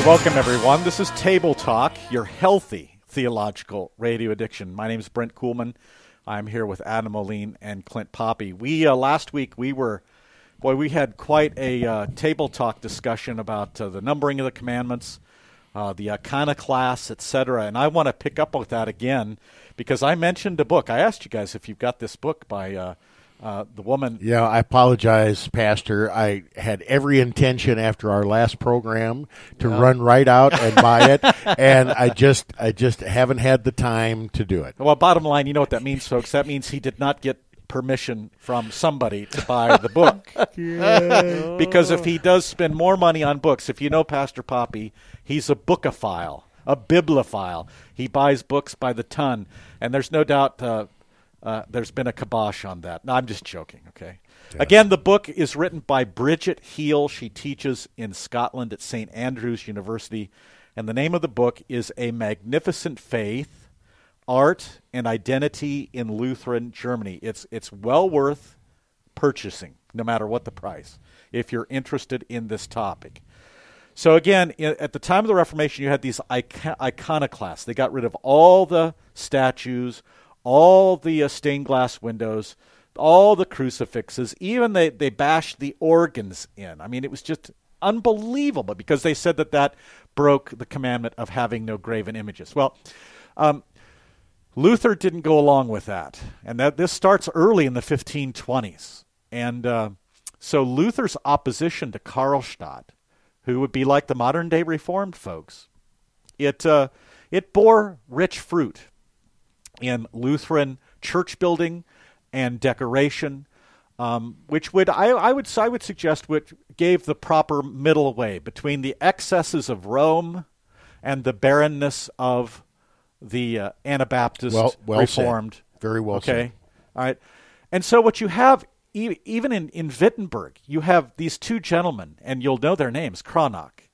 Hey, welcome everyone. This is Table Talk, your healthy theological radio addiction. My name is Brent Kuhlman. I'm here with Adam Moline and Clint Poppy. We uh, last week we were, boy, we had quite a uh, table talk discussion about uh, the numbering of the commandments, uh, the iconoclasts, etc. And I want to pick up with that again because I mentioned a book. I asked you guys if you've got this book by uh, the woman. Yeah, I apologize, Pastor. I had every intention after our last program to run right out and buy it, and I just, I just haven't had the time to do it. Well, bottom line, you know what that means, folks. That means he did not get permission from somebody to buy the book. because if he does spend more money on books, if you know Pastor Poppy, he's a bookophile, a bibliophile. He buys books by the ton, and there's no doubt uh, uh, there's been a kibosh on that. No, I'm just joking, okay? Again, the book is written by Bridget Heal. She teaches in Scotland at St. Andrews University. And the name of the book is A Magnificent Faith Art and Identity in Lutheran Germany. It's, it's well worth purchasing, no matter what the price, if you're interested in this topic. So, again, at the time of the Reformation, you had these icon- iconoclasts. They got rid of all the statues, all the uh, stained glass windows, all the crucifixes. Even they, they bashed the organs in. I mean, it was just unbelievable because they said that that broke the commandment of having no graven images. Well, um, Luther didn't go along with that, and that this starts early in the 1520s. And uh, so Luther's opposition to Karlstadt, who would be like the modern day Reformed folks, it uh, it bore rich fruit in Lutheran church building and decoration, um, which would I, I would I would suggest which gave the proper middle way between the excesses of Rome and the barrenness of the uh, Anabaptist Well- well said. Very well okay. said. All right. And so what you have e- even in, in Wittenberg, you have these two gentlemen, and you'll know their names, Cranach.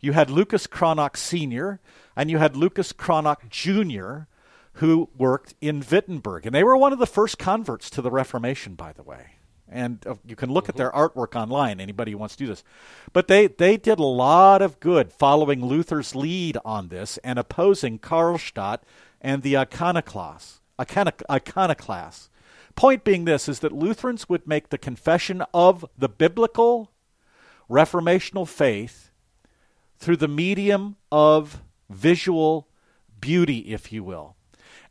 You had Lucas Cranach Sr., and you had Lucas Cranach Jr., who worked in Wittenberg. And they were one of the first converts to the Reformation, by the way. And uh, you can look at their artwork online, anybody who wants to do this. But they, they did a lot of good following Luther's lead on this and opposing Karlstadt and the iconoclasts. Iconoc- iconoclasts. Point being this is that Lutherans would make the confession of the biblical reformational faith through the medium of visual beauty, if you will.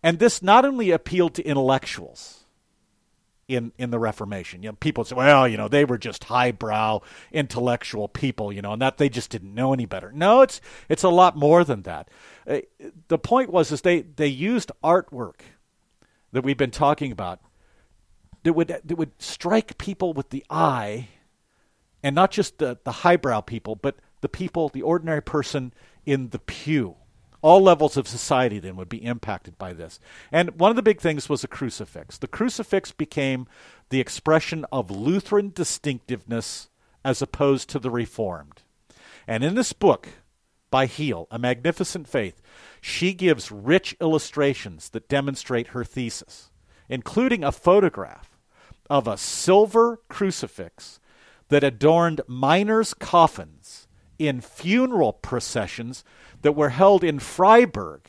And this not only appealed to intellectuals in, in the Reformation. You know, people say, well, you know, they were just highbrow intellectual people, you know, and that they just didn't know any better. No, it's it's a lot more than that. Uh, the point was is they, they used artwork that we've been talking about that would that would strike people with the eye, and not just the, the highbrow people, but the people, the ordinary person in the pew. All levels of society then would be impacted by this. And one of the big things was a crucifix. The crucifix became the expression of Lutheran distinctiveness as opposed to the Reformed. And in this book by Heal, A Magnificent Faith, she gives rich illustrations that demonstrate her thesis, including a photograph of a silver crucifix that adorned miners' coffins in funeral processions that were held in Freiberg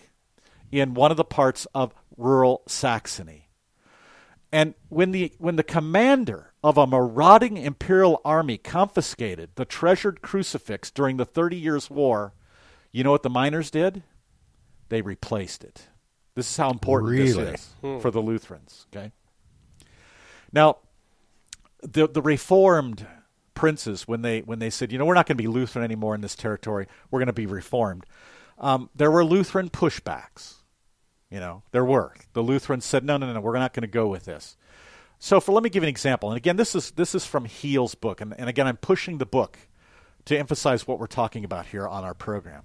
in one of the parts of rural Saxony. And when the when the commander of a marauding imperial army confiscated the treasured crucifix during the Thirty Years' War, you know what the miners did? They replaced it. This is how important Really? this is hmm. for the Lutherans. Okay. Now, the the Reformed princes, when they when they said, you know, we're not going to be Lutheran anymore in this territory, we're going to be Reformed. Um, there were Lutheran pushbacks. You know, there were. The Lutherans said, no, no, no, we're not going to go with this. So, for let me give an example. And again, this is this is from Heal's book, and, and again, I'm pushing the book to emphasize what we're talking about here on our program.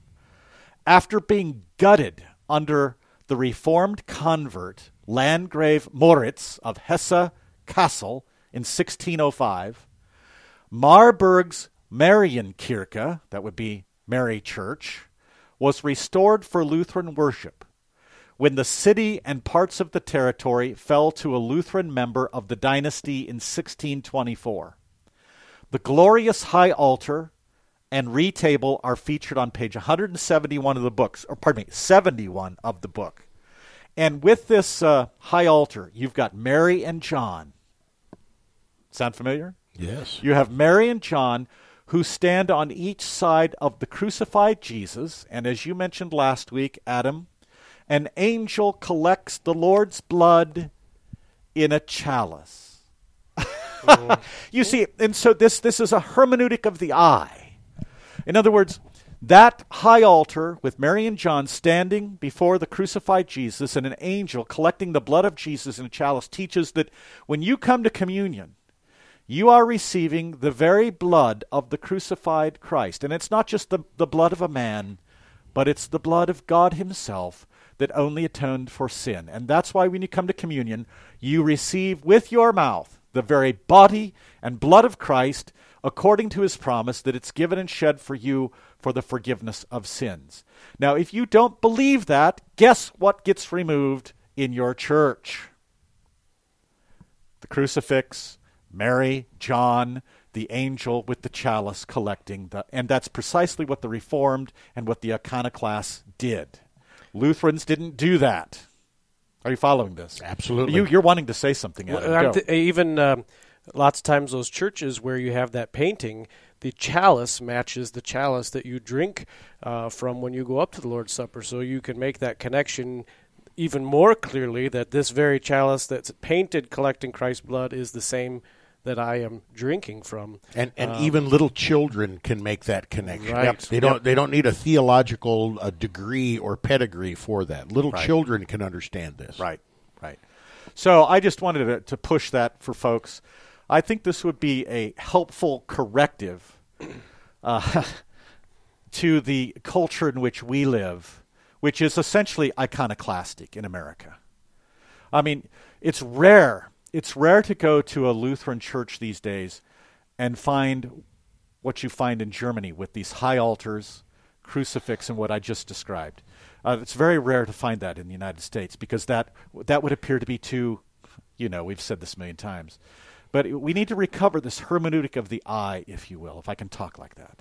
After being gutted under the reformed convert Landgrave Moritz of Hesse Kassel in 1605, Marburg's Marienkirche, that would be Mary Church, was restored for Lutheran worship when the city and parts of the territory fell to a Lutheran member of the dynasty in 1624. The glorious high altar and retable are featured on page 171 of the books, or pardon me, 71 of the book. And with this uh, high altar, you've got Mary and John. Sound familiar? Yes. You have Mary and John who stand on each side of the crucified Jesus. And as you mentioned last week, Adam, an angel collects the Lord's blood in a chalice. you see, and so this, this is a hermeneutic of the eye. In other words, that high altar with Mary and John standing before the crucified Jesus and an angel collecting the blood of Jesus in a chalice teaches that when you come to communion, you are receiving the very blood of the crucified Christ. And it's not just the, the blood of a man, but it's the blood of God Himself that only atoned for sin. And that's why when you come to communion, you receive with your mouth the very body and blood of Christ according to His promise that it's given and shed for you for the forgiveness of sins. Now, if you don't believe that, guess what gets removed in your church? The crucifix, Mary, John, the angel with the chalice collecting the and that's precisely what the reformed and what the iconoclasts did. Lutherans didn't do that. Are you following this? Absolutely. You, are wanting to say something. Adam. Well, th- even um, lots of times those churches where you have that painting, the chalice matches the chalice that you drink uh, from when you go up to the Lord's Supper, so you can make that connection even more clearly that this very chalice that's painted collecting Christ's blood is the same that I am drinking from. And and Um, even little children can make that connection. Right. Yep. They don't they don't need a theological uh, degree or pedigree for that. Little Right. children can understand this. Right, right. So I just wanted to, to push that for folks. I think this would be a helpful corrective uh, to the culture in which we live, which is essentially iconoclastic in America. I mean, it's rare. It's rare to go to a Lutheran church these days and find what you find in Germany with these high altars, crucifix, and what I just described. Uh, it's very rare to find that in the United States because that that would appear to be too, you know, we've said this a million times. But we need to recover this hermeneutic of the eye, if you will, if I can talk like that.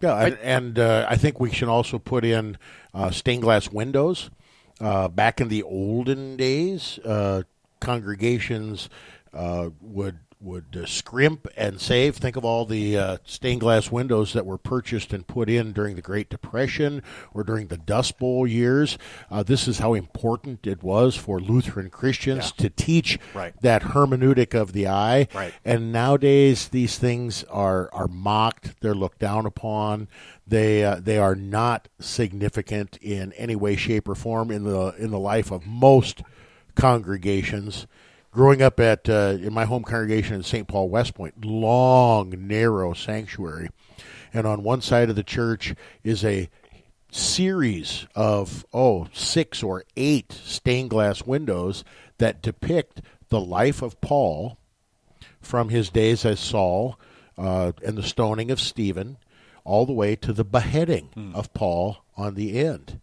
Yeah, and, and uh, I think we should also put in uh, stained glass windows. Uh, back in the olden days, uh, congregations uh, would would uh, scrimp and save. Think of all the uh, stained glass windows that were purchased and put in during the Great Depression or during the Dust Bowl years. Uh, this is how important it was for Lutheran Christians Yeah. to teach Right. that hermeneutic of the eye. Right. And nowadays, these things are are mocked. They're looked down upon. They uh, they are not significant in any way, shape, or form in the in the life of most congregations. Growing up at uh, in my home congregation in St. Paul West Point, long, narrow sanctuary, and on one side of the church is a series of oh six or eight stained glass windows that depict the life of Paul from his days as Saul uh, and the stoning of Stephen, all the way to the beheading of Paul on the end.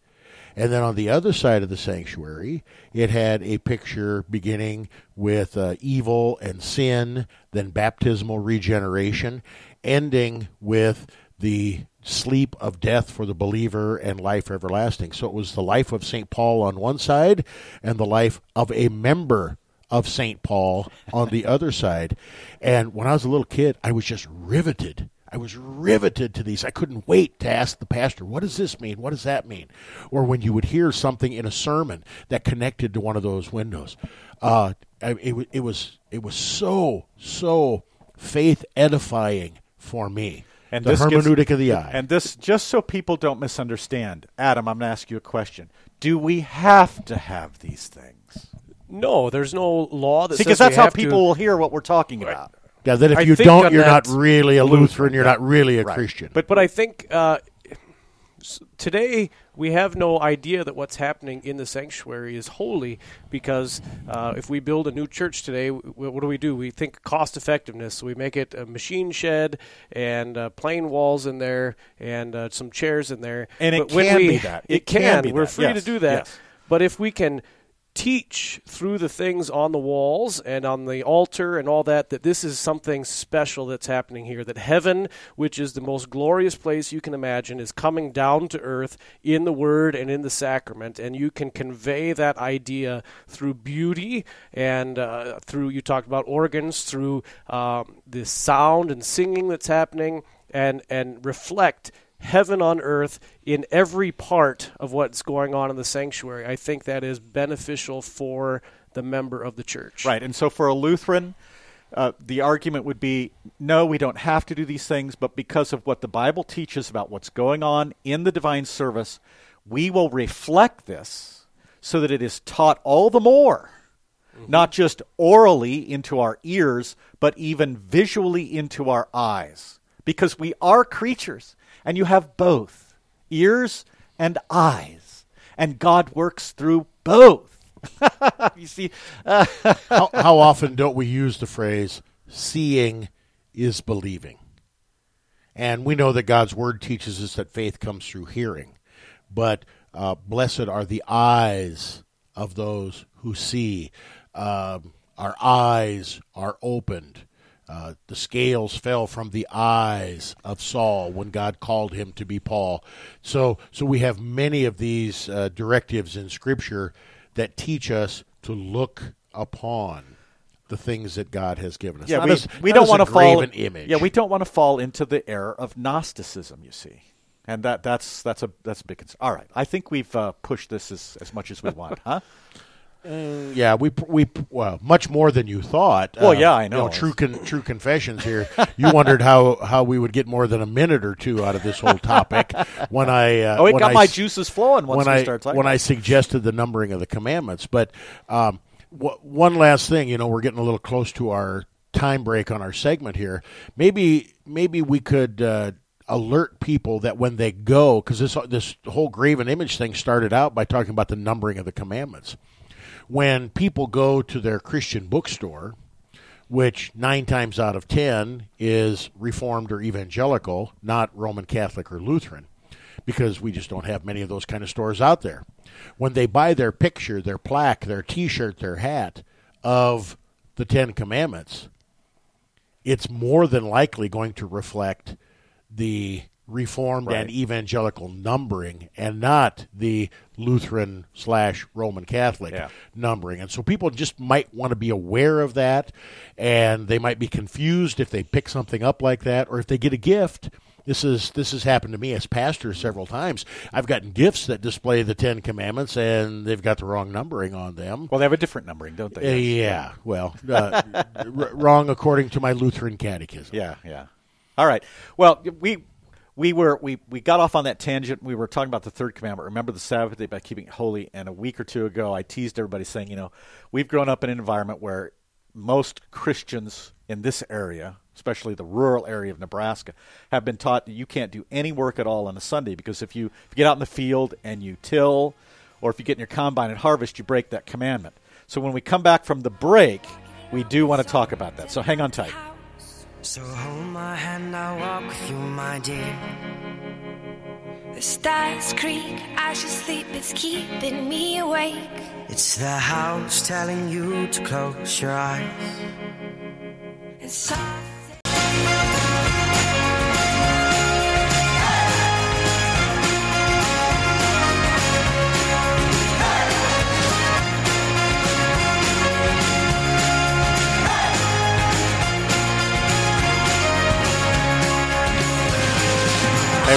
And then on the other side of the sanctuary, it had a picture beginning with uh, evil and sin, then baptismal regeneration, ending with the sleep of death for the believer and life everlasting. So it was the life of St. Paul on one side and the life of a member of St. Paul on the other side. And when I was a little kid, I was just riveted. I was riveted to these. I couldn't wait to ask the pastor, what does this mean? What does that mean? Or when you would hear something in a sermon that connected to one of those windows. Uh, it, it was it was so so faith edifying for me. And the this gets- hermeneutic of the eye. And this, just so people don't misunderstand, Adam, I'm going to ask you a question. Do we have to have these things? No, there's no law that See, because says we that's how have to- people will hear what we're talking about. Yeah, that if I you don't, you're not really a Lutheran. You're not really a Right. Christian. But But I think uh, today we have no idea that what's happening in the sanctuary is holy because uh, if we build a new church today, what do we do? We think cost effectiveness. So we make it a machine shed and uh, plain walls in there and uh, some chairs in there. And it but when can we, be that. It, It can can. We're that. free Yes. to do that. Yes. But if we can teach through the things on the walls and on the altar and all that that this is something special that's happening here that heaven which is the most glorious place you can imagine is coming down to earth in the word and in the sacrament. And you can convey that idea through beauty and uh, through you talked about organs through um, the sound and singing that's happening and and reflect heaven on earth in every part of what's going on in the sanctuary. I think that is beneficial for the member of the church. Right. And so for a Lutheran, uh, the argument would be no, we don't have to do these things, but because of what the Bible teaches about what's going on in the divine service, we will reflect this so that it is taught all the more, mm-hmm. not just orally into our ears, but even visually into our eyes. Because we are creatures and you have both ears and eyes, and God works through both. you see, uh, how, how often don't we use the phrase "seeing is believing"? And we know that God's word teaches us that faith comes through hearing, but uh, blessed are the eyes of those who see. Um, our eyes are opened uh, the scales fell from the eyes of Saul when God called him to be Paul. So, so we have many of these uh, directives in Scripture that teach us to look upon the things that God has given us. Yeah, not we, as, we don't want to fall. Image. Yeah, we don't want to fall into the error of Gnosticism. You see, and that that's that's a that's a big concern. All right, I think we've uh, pushed this as as much as we want, huh? Uh, yeah, we we well much more than you thought. Well, uh, yeah, I know. You know true con, true confessions here. you wondered how how we would get more than a minute or two out of this whole topic when I uh, oh it got I, my juices flowing once when we I start talking. when I suggested the numbering of the commandments. But um, w- one last thing, you know, we're getting a little close to our time break on our segment here. Maybe maybe we could. Uh, alert people that when they go, because this this whole graven image thing started out by talking about the numbering of the commandments when people go to their Christian bookstore, which nine times out of ten is Reformed or Evangelical, not Roman Catholic or Lutheran, because we just don't have many of those kind of stores out there. When they buy their picture, their plaque, their t shirt, their hat of the Ten Commandments, it's more than likely going to reflect the Reformed right. and evangelical numbering and not the Lutheran slash Roman Catholic yeah. numbering. And so people just might want to be aware of that and they might be confused if they pick something up like that or if they get a gift. This is this has happened to me as pastor several times. I've gotten gifts that display the Ten Commandments, and they've got the wrong numbering on them. Well, they have a different numbering, don't they? Uh, yeah. Well, uh, r- wrong according to my Lutheran catechism. Yeah, yeah. All right. Well, we we were we, we got off on that tangent. We were talking about the third commandment. Remember the Sabbath day by keeping it holy. And a week or two ago, I teased everybody saying, you know, we've grown up in an environment where most Christians in this area, especially the rural area of Nebraska, have been taught that you can't do any work at all on a Sunday because if you, if you get out in the field and you till, or if you get in your combine and harvest, you break that commandment. So when we come back from the break, we do want to talk about that. So hang on tight. So hold my hand, I'll walk with you, my dear. The stars creak, I should sleep, it's keeping me awake. It's the house telling you to close your eyes. And so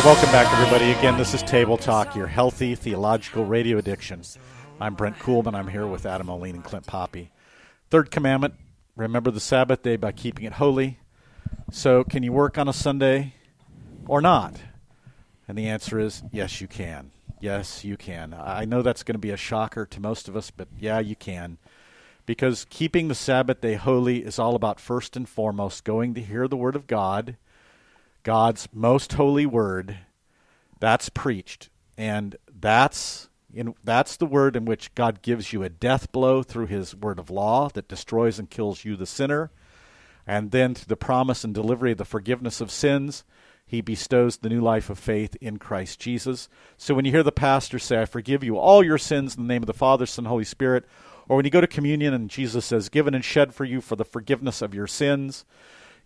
Hey, welcome back, everybody. Again, this is Table Talk, your healthy theological radio addiction. I'm Brent Kuhlman. I'm here with Adam Moline and Clint Poppy. Third commandment remember the Sabbath day by keeping it holy. So, can you work on a Sunday or not? And the answer is yes, you can. Yes, you can. I know that's going to be a shocker to most of us, but yeah, you can. Because keeping the Sabbath day holy is all about first and foremost going to hear the Word of God God's most holy word, that's preached. And that's in, that's the word in which God gives you a death blow through his word of law that destroys and kills you, the sinner. And then through the promise and delivery of the forgiveness of sins, he bestows the new life of faith in Christ Jesus. So when you hear the pastor say, I forgive you all your sins in the name of the Father, Son, Holy Spirit, Or when you go to communion and Jesus says, Given and shed for you for the forgiveness of your sins,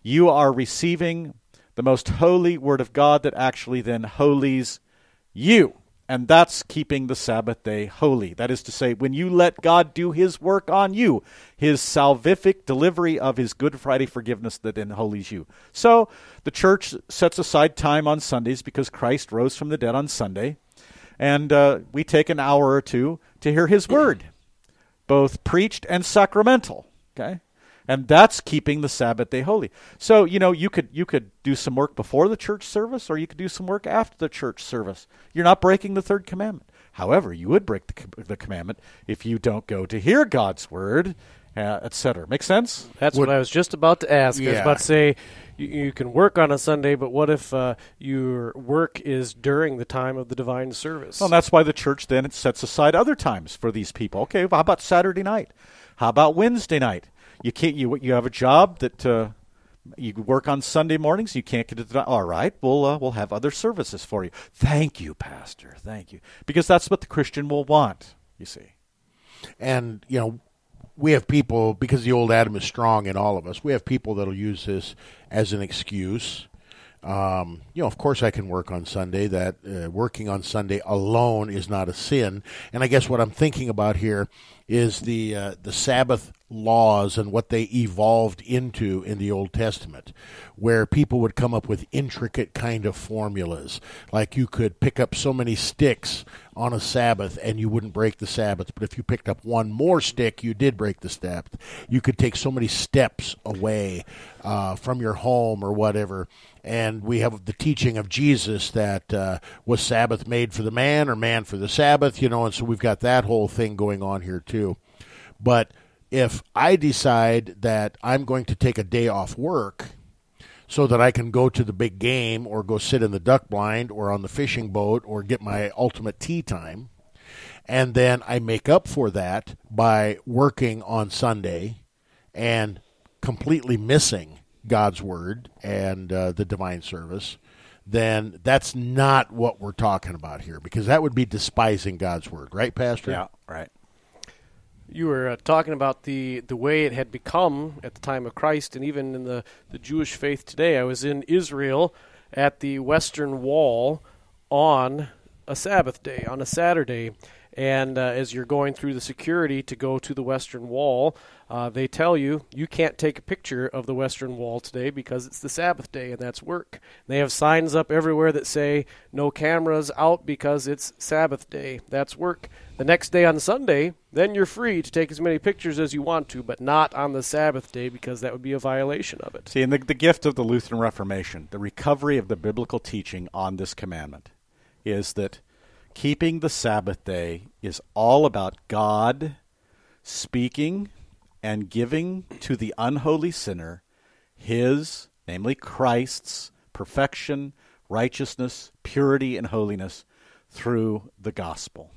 you are receiving the most holy word of God that actually then holies you. And that's keeping the Sabbath day holy. That is to say, when you let God do his work on you, his salvific delivery of his Good Friday forgiveness that then holies you. So the church sets aside time on Sundays because Christ rose from the dead on Sunday. And uh, we take an hour or two to hear his word, both preached and sacramental. Okay? And that's keeping the Sabbath day holy. So you know you could you could do some work before the church service, or you could do some work after the church service. You're not breaking the third commandment. However, you would break the, the commandment if you don't go to hear God's word, uh, etc. Make sense? That's what, what I was just about to ask. Yeah. I was about to say you, you can work on a Sunday, but what if uh, your work is during the time of the divine service? Well, that's why the church then sets aside other times for these people. Okay, well, how about Saturday night? How about Wednesday night? You can't you you have a job that uh, you work on Sunday mornings. You can't get it. All right, we'll uh, we'll have other services for you. Thank you, Pastor. Thank you, because that's what the Christian will want. You see, and you know we have people because the old Adam is strong in all of us. We have people that'll use this as an excuse. Um, you know, of course, I can work on Sunday. That uh, working on Sunday alone is not a sin. And I guess what I'm thinking about here is the uh, the Sabbath laws and what they evolved into in the Old Testament, where people would come up with intricate kind of formulas, like you could pick up so many sticks on a Sabbath and you wouldn't break the Sabbath, but if you picked up one more stick, you did break the Sabbath. You could take so many steps away uh, from your home or whatever. And we have the teaching of Jesus that uh, was Sabbath made for the man or man for the Sabbath, you know, and so we've got that whole thing going on here too. But if I decide that I'm going to take a day off work so that I can go to the big game or go sit in the duck blind or on the fishing boat or get my ultimate tee time, and then I make up for that by working on Sunday and completely missing God's word and uh, the divine service, then that's not what we're talking about here because that would be despising God's word, right, Pastor? Yeah, right. You were uh, talking about the, the way it had become at the time of Christ and even in the, the Jewish faith today. I was in Israel at the Western Wall on a Sabbath day, on a Saturday. And uh, as you're going through the security to go to the Western Wall, uh, they tell you you can't take a picture of the Western Wall today because it's the Sabbath day and that's work. They have signs up everywhere that say no cameras out because it's Sabbath day. That's work. The next day on Sunday, then you're free to take as many pictures as you want to, but not on the Sabbath day because that would be a violation of it. See, and the, the gift of the Lutheran Reformation, the recovery of the biblical teaching on this commandment, is that keeping the Sabbath day is all about God speaking and giving to the unholy sinner his, namely Christ's, perfection, righteousness, purity, and holiness through the gospel.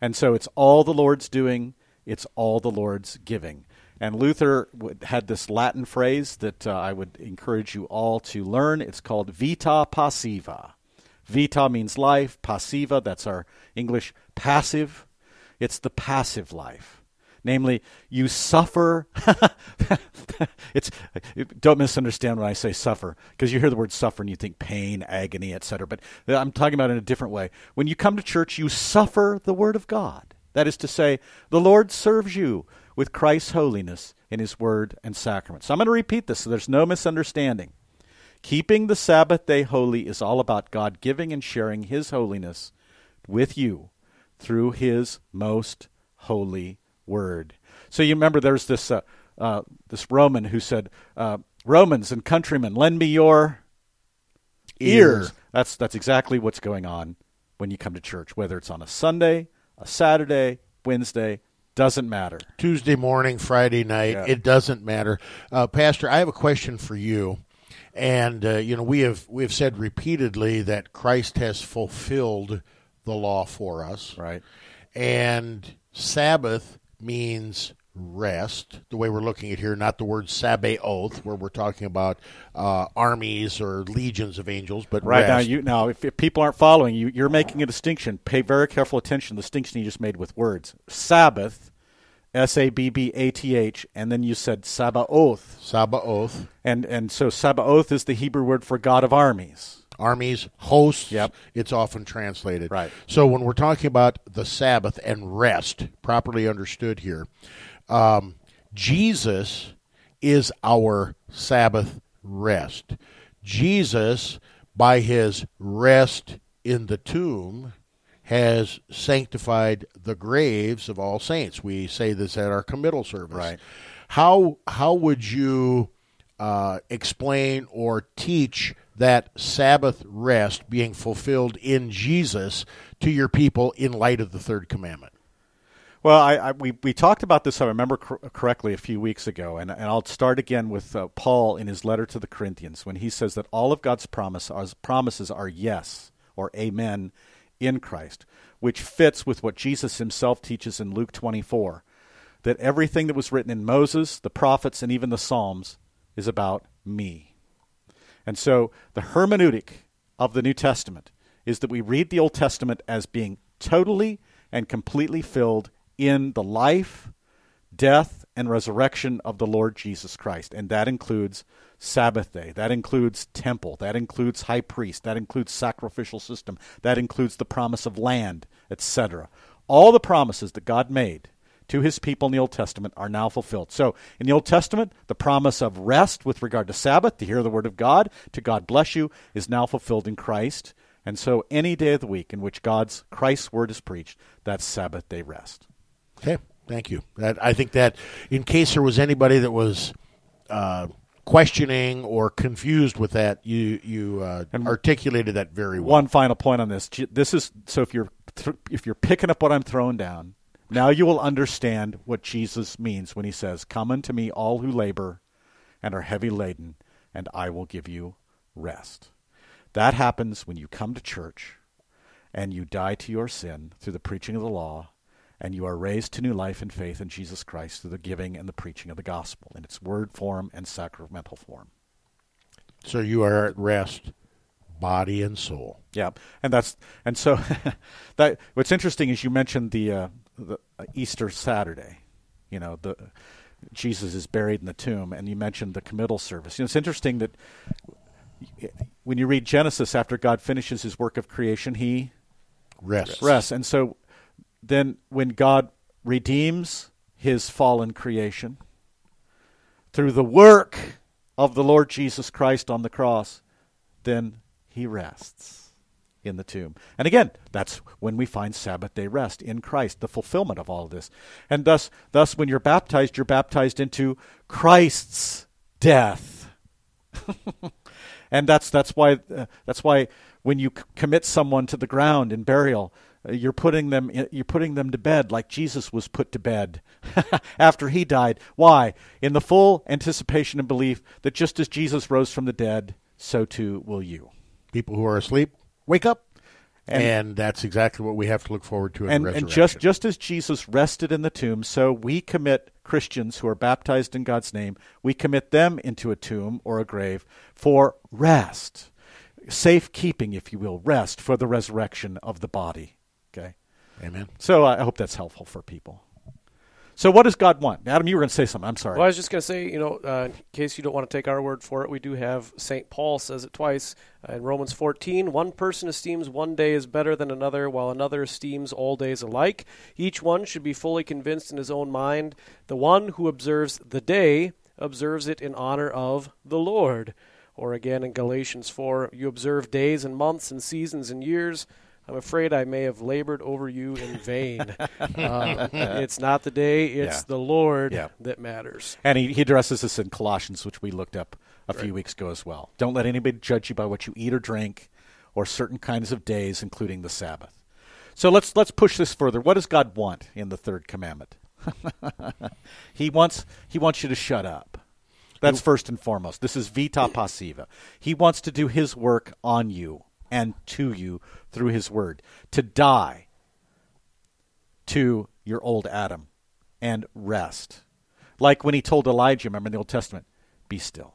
And so it's all the Lord's doing, it's all the Lord's giving. And Luther had this Latin phrase that uh, I would encourage you all to learn. It's called vita passiva. Vita means life, passiva, that's our English passive. It's the passive life. Namely, you suffer. it's don't misunderstand when I say suffer, because you hear the word suffer and you think pain, agony, etc. But I'm talking about in a different way. When you come to church, you suffer the word of God. That is to say, the Lord serves you with Christ's holiness in His word and sacrament. So I'm going to repeat this so there's no misunderstanding. Keeping the Sabbath day holy is all about God giving and sharing His holiness with you through His most holy word. So you remember there's this uh, uh, this Roman who said, uh, "Romans and countrymen, lend me your ears." Ear. That's that's exactly what's going on when you come to church, whether it's on a Sunday, a Saturday, Wednesday, doesn't matter. Tuesday morning, Friday night, yeah. it doesn't matter. Uh, Pastor, I have a question for you. And uh, you know, we have we have said repeatedly that Christ has fulfilled the law for us, right? And Sabbath means rest, the way we're looking at here, not the word Sabaoth, where we're talking about uh, armies or legions of angels, but right rest. now, you now if, if, people aren't following you, you're making a distinction. Pay very careful attention to the distinction you just made with words. Sabbath S A B B A T H, and then you said Sabaoth. Sabaoth, And and so Sabaoth is the Hebrew word for God of armies. armies, hosts. Yep. It's often translated. Right. So when we're talking about the Sabbath and rest, properly understood here, um, Jesus is our Sabbath rest. Jesus, by his rest in the tomb, has sanctified the graves of all saints. We say this at our committal service. Right. How how would you uh, explain or teach that Sabbath rest being fulfilled in Jesus to your people in light of the third commandment? Well, I, I, we, we talked about this, I remember cor- correctly, a few weeks ago, and, and I'll start again with uh, Paul in his letter to the Corinthians when he says that all of God's promise, promises are yes or amen in Christ, which fits with what Jesus himself teaches in Luke 24 that everything that was written in Moses, the prophets, and even the Psalms is about me. And so the hermeneutic of the New Testament is that we read the Old Testament as being totally and completely filled in the life, death, and resurrection of the Lord Jesus Christ. And that includes Sabbath day, that includes temple, that includes high priest, that includes sacrificial system, that includes the promise of land, etc. All the promises that God made to his people in the Old Testament are now fulfilled. So, in the Old Testament, the promise of rest with regard to Sabbath, to hear the word of God, to God bless you, is now fulfilled in Christ. And so, any day of the week in which God's Christ's word is preached, that's Sabbath day rest. Okay, thank you. That I think that in case there was anybody that was uh, questioning or confused with that, you you uh, articulated that very well. One final point on this. This is so if you're th- if you're picking up what I'm throwing down, now you will understand what Jesus means when he says, "Come unto me, all who labor and are heavy laden, and I will give you rest." That happens when you come to church and you die to your sin through the preaching of the law, and you are raised to new life and faith in Jesus Christ through the giving and the preaching of the gospel in its word form and sacramental form. So you are at rest, body and soul. Yeah, and that's and so that what's interesting is you mentioned the uh, the uh, Easter Saturday, you know the Jesus is buried in the tomb, and you mentioned the committal service. You know, it's interesting that when you read Genesis, after God finishes His work of creation, He Rest. rests, and so then when God redeems His fallen creation through the work of the Lord Jesus Christ on the cross, then He rests in the tomb. And again, that's when we find Sabbath day rest in Christ, the fulfillment of all of this. And thus, thus when you're baptized, you're baptized into Christ's death. and that's that's why uh, that's why when you c- commit someone to the ground in burial, Uh, you're putting them you're putting them to bed like Jesus was put to bed after he died. Why? In the full anticipation and belief that just as Jesus rose from the dead, so too will you. People who are asleep, wake up. And- And, that's exactly what we have to look forward to in and, resurrection. and just just as Jesus rested in the tomb, so we commit Christians who are baptized in God's name, we commit them into a tomb or a grave for rest, safekeeping, if you will, rest for the resurrection of the body. Okay, Amen. so I hope that's helpful for people. So, what does God want, Adam? You were going to say something. I'm sorry. Well, I was just going to say, you know, uh, in case you don't want to take our word for it, we do have St. Paul says it twice uh, in Romans 14. One person esteems one day as better than another, while another esteems all days alike. Each one should be fully convinced in his own mind. The one who observes the day observes it in honor of the Lord. Or again in Galatians 4, you observe days and months and seasons and years. I'm afraid I may have labored over you in vain. uh, it's not the day, it's Yeah. the Lord Yeah. that matters. And he, he addresses this in Colossians, which we looked up a few weeks ago as well. Don't let anybody judge you by what you eat or drink, or certain kinds of days, including the Sabbath. So let's let's push this further. What does God want in the third commandment? he wants he wants you to shut up. That's first and foremost. This is vita passiva. He wants to do his work on you and to you through his word. To die to your old Adam and rest. Like when he told Elijah, remember in the Old Testament, be still,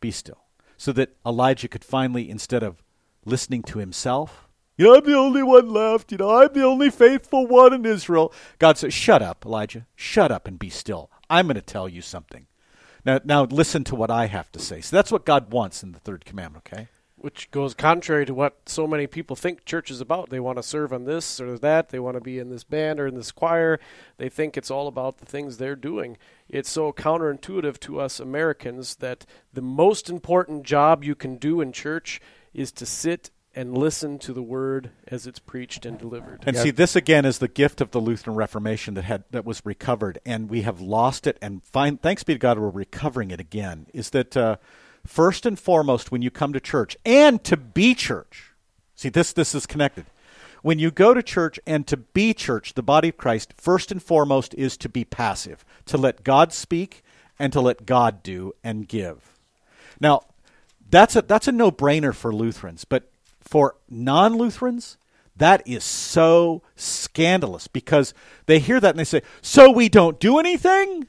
be still. So that Elijah could finally, instead of listening to himself, You know, I'm the only one left. You know, I'm the only faithful one in Israel. God says, Shut up, Elijah. Shut up and be still. I'm going to tell you something. Now, now listen to what I have to say. So that's what God wants in the third commandment, okay? Which goes contrary to what so many people think church is about. They want to serve on this or that. They want to be in this band or in this choir. They think it's all about the things they're doing. It's so counterintuitive to us Americans that the most important job you can do in church is to sit and listen to the word as it's preached and delivered. And see, this again is the gift of the Lutheran Reformation that had that was recovered, and we have lost it. And find, thanks be to God, we're recovering it again. Is that uh, first and foremost when you come to church and to be church. See, this this is connected. When you go to church and to be church, the body of Christ, first and foremost is to be passive, to let God speak and to let God do and give. Now, that's a that's a no-brainer for Lutherans, but for non-Lutherans, that is so scandalous because they hear that and they say, "So we don't do anything?"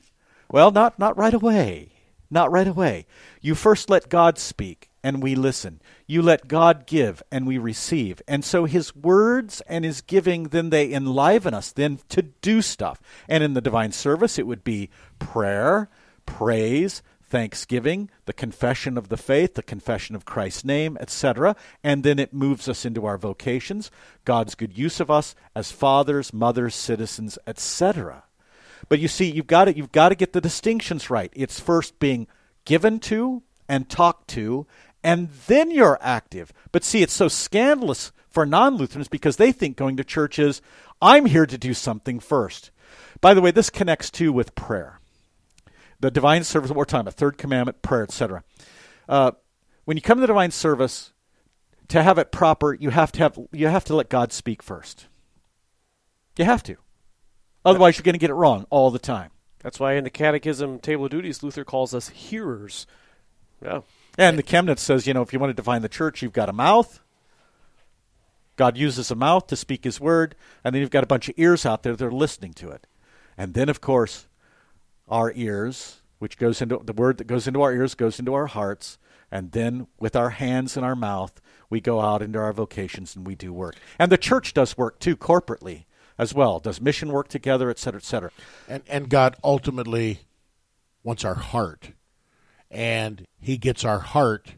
Well, not not right away. Not right away. You first let God speak and we listen. You let God give and we receive. And so his words and his giving, then they enliven us then to do stuff. And in the divine service, it would be prayer, praise, thanksgiving, the confession of the faith, the confession of Christ's name, etc. And then it moves us into our vocations, God's good use of us as fathers, mothers, citizens, etc. But you see, you've got to you've got to get the distinctions right. It's first being given to and talked to, and then you're active. But see, it's so scandalous for non-Lutherans because they think going to church is I'm here to do something first. By the way, this connects too with prayer. The divine service, what we're talking about, third commandment, prayer, etc. Uh, when you come to the divine service, to have it proper, you have to have you have to let God speak first. You have to. Otherwise, you're going to get it wrong all the time. That's why in the Catechism Table of Duties, Luther calls us hearers. Yeah. And the Chemnitz says, you know, if you want to define the church, you've got a mouth. God uses a mouth to speak his word, and then you've got a bunch of ears out there that are listening to it. And then, of course, our ears, which goes into the word that goes into our ears, goes into our hearts, and then with our hands and our mouth, we go out into our vocations and we do work. And the church does work too, corporately as well. Does mission work together, et cetera, et cetera. And and God ultimately wants our heart, and He gets our heart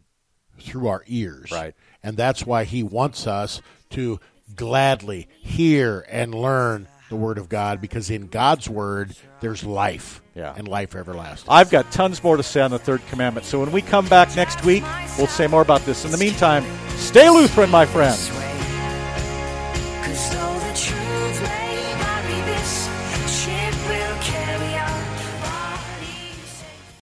through our ears. Right. And that's why He wants us to gladly hear and learn the Word of God, because in God's Word there's life. Yeah. And life everlasting. I've got tons more to say on the third commandment. So when we come back next week, we'll say more about this. In the meantime, stay Lutheran, my friends.